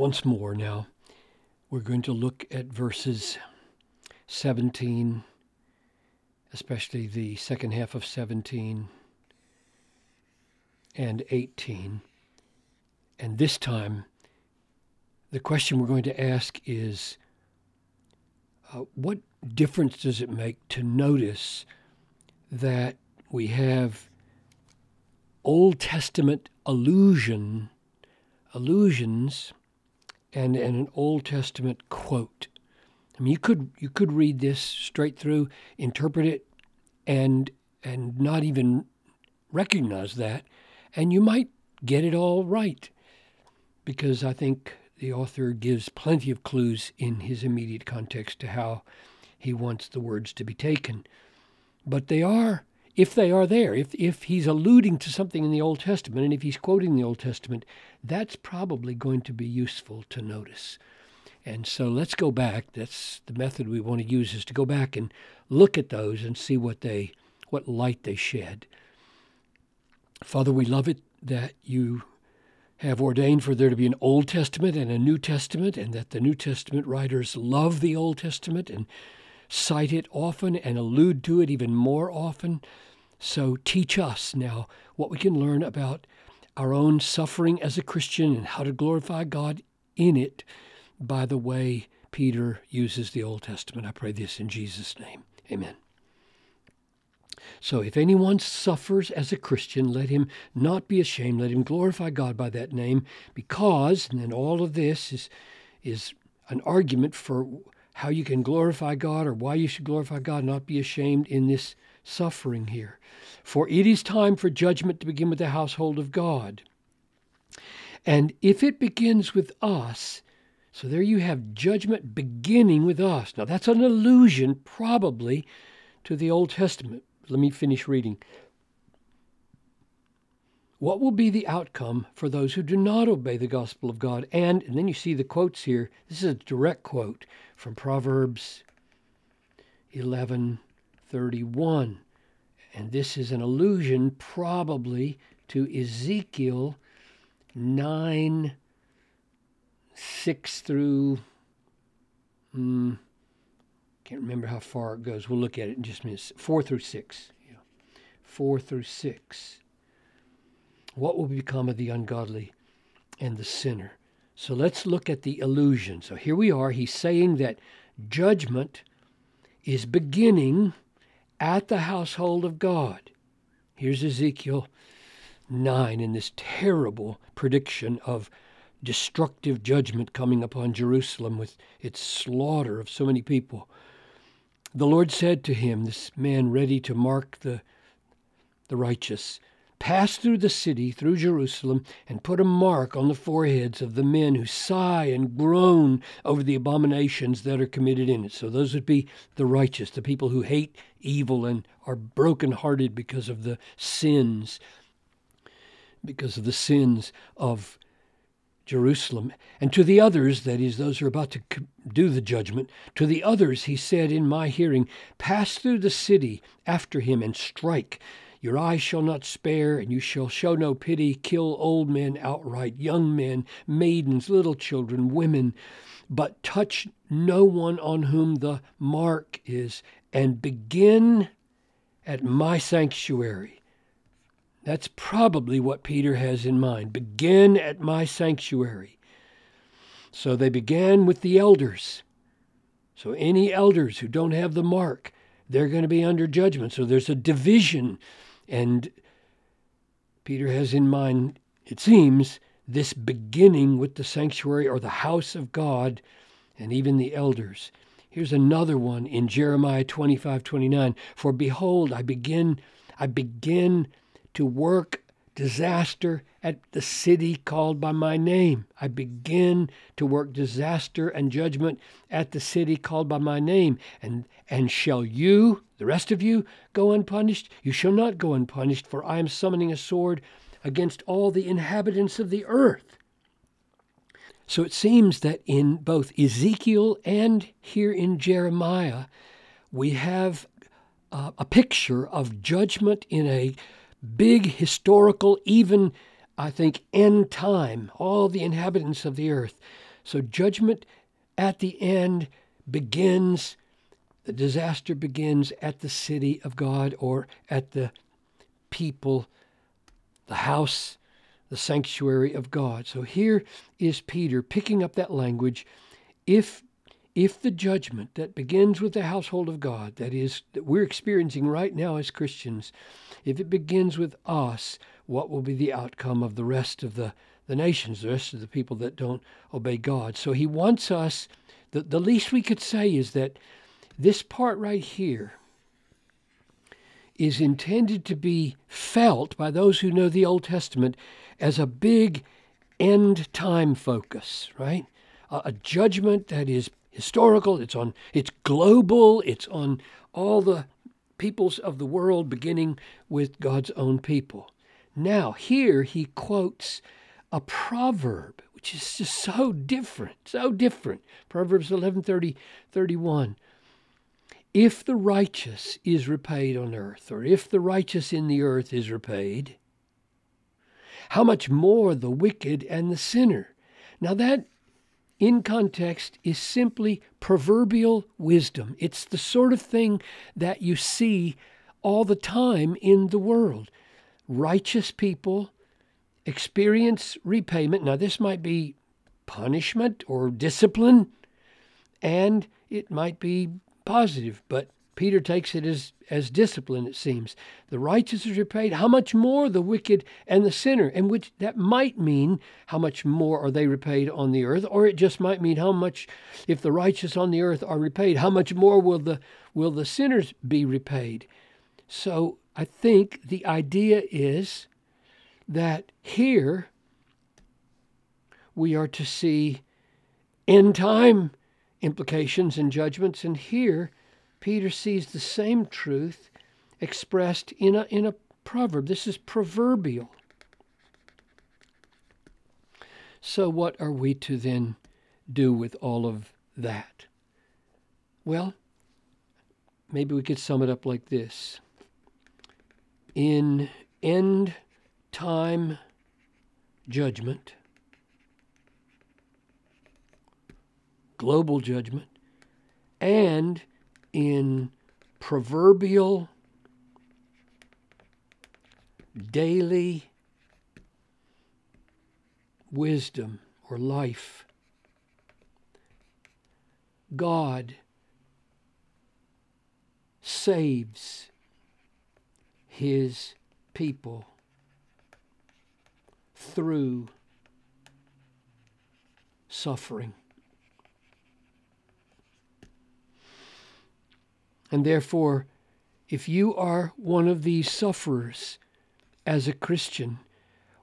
once more now. We're going to look at verses 17, especially the second half of 17 and 18. And this time, the question we're going to ask is uh, what difference does it make to notice that we have Old Testament allusion, allusions, and, and an Old Testament quote? I mean, you could you could read this straight through, interpret it, and and not even recognize that, and you might get it all right, because I think the author gives plenty of clues in his immediate context to how he wants the words to be taken. But they are, if they are there, if, if he's alluding to something in the Old Testament, and if he's quoting the Old Testament, that's probably going to be useful to notice. And so let's go back. That's the method we want to use is to go back and look at those and see what they what light they shed. Father, we love it that you have ordained for there to be an Old Testament and a New Testament, and that the New Testament writers love the Old Testament and cite it often and allude to it even more often. So teach us now what we can learn about our own suffering as a Christian and how to glorify God in it by the way Peter uses the Old Testament. I pray this in Jesus' name. Amen. So if anyone suffers as a Christian, let him not be ashamed. Let him glorify God by that name, because, and then all of this is, is an argument for how you can glorify God or why you should glorify God, not be ashamed in this suffering here. For it is time for judgment to begin with the household of God. And if it begins with us, so there you have judgment beginning with us. Now that's an allusion, probably, to the Old Testament. Let me finish reading. What will be the outcome for those who do not obey the gospel of God? And, and then you see the quotes here. This is a direct quote from Proverbs 11:31. And this is an allusion probably to Ezekiel 9 6 through um, can't remember how far it goes. We'll look at it in just a minute. Four through six. Yeah. Four through six. What will become of the ungodly and the sinner? So let's look at the illusion. So here we are. He's saying that judgment is beginning at the household of God. Here's Ezekiel 9 in this terrible prediction of destructive judgment coming upon Jerusalem with its slaughter of so many people. The Lord said to him, this man ready to mark the, the righteous, Pass through the city, through Jerusalem, and put a mark on the foreheads of the men who sigh and groan over the abominations that are committed in it. So those would be the righteous, the people who hate evil and are brokenhearted because of the sins, because of the sins of Jerusalem. And to the others, that is, those who are about to do the judgment, to the others he said in my hearing, Pass through the city after him and strike. Your eyes shall not spare, and you shall show no pity. Kill old men outright, young men, maidens, little children, women, but touch no one on whom the mark is, and begin at my sanctuary. That's probably what Peter has in mind. Begin at my sanctuary. So they began with the elders. So any elders who don't have the mark, they're going to be under judgment. So there's a division. And Peter has in mind, it seems, this beginning with the sanctuary or the house of God and even the elders. Here's another one in Jeremiah 25, 29. For behold, I begin, I begin to work disaster at the city called by my name. I begin to work disaster and judgment at the city called by my name. And, and shall you, the rest of you, go unpunished? You shall not go unpunished, for I am summoning a sword against all the inhabitants of the earth. So it seems that in both Ezekiel and here in Jeremiah, we have uh, a picture of judgment in a big historical, even I think end time, all the inhabitants of the earth. So judgment at the end begins, the disaster begins at the city of God or at the people, the house, the sanctuary of God. So here is Peter picking up that language. If if the judgment that begins with the household of God, that is, that we're experiencing right now as Christians, if it begins with us, what will be the outcome of the rest of the, the nations, the rest of the people that don't obey God? So he wants us, the, the least we could say is that this part right here is intended to be felt by those who know the Old Testament as a big end time focus, right? A, a judgment that is historical, it's on it's global, it's on all the peoples of the world beginning with God's own people. Now, here he quotes a proverb which is just so different, so different. Proverbs 11:30 31. If the righteous is repaid on earth, or if the righteous in the earth is repaid, how much more the wicked and the sinner? Now, that in context is simply proverbial wisdom. It's the sort of thing that you see all the time in the world. Righteous people experience repayment. Now, this might be punishment or discipline, and it might be positive, but Peter takes it as, as discipline, it seems. The righteous is repaid. How much more the wicked and the sinner? And which that might mean how much more are they repaid on the earth, or it just might mean how much, if the righteous on the earth are repaid, how much more will the will the sinners be repaid? So I think the idea is that here we are to see end time implications and judgments, and here Peter sees the same truth expressed in a, in a proverb. This is proverbial. So, what are we to then do with all of that? Well, maybe we could sum it up like this In end time judgment, global judgment, and in proverbial daily wisdom or life. God saves his people through suffering. And therefore, if you are one of these sufferers as a Christian,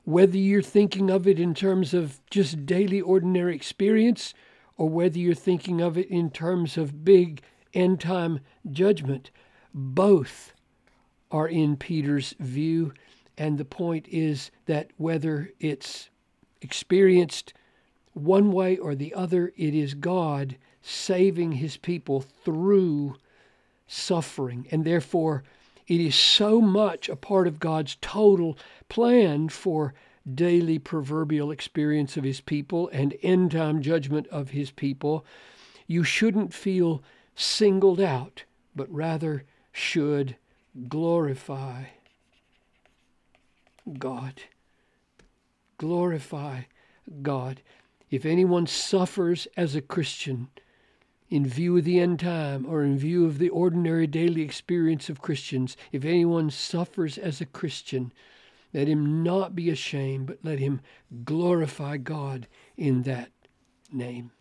whether you're thinking of it in terms of just daily ordinary experience or whether you're thinking of it in terms of big end time judgment, both are in Peter's view. And the point is that whether it's experienced one way or the other, it is God saving his people through suffering. And therefore, it is so much a part of God's total plan for daily proverbial experience of his people and end time judgment of his people. You shouldn't feel singled out, but rather should glorify God. Glorify God. If anyone suffers as a Christian, in view of the end time or in view of the ordinary daily experience of Christians, if anyone suffers as a Christian, let him not be ashamed, but let him glorify God in that name.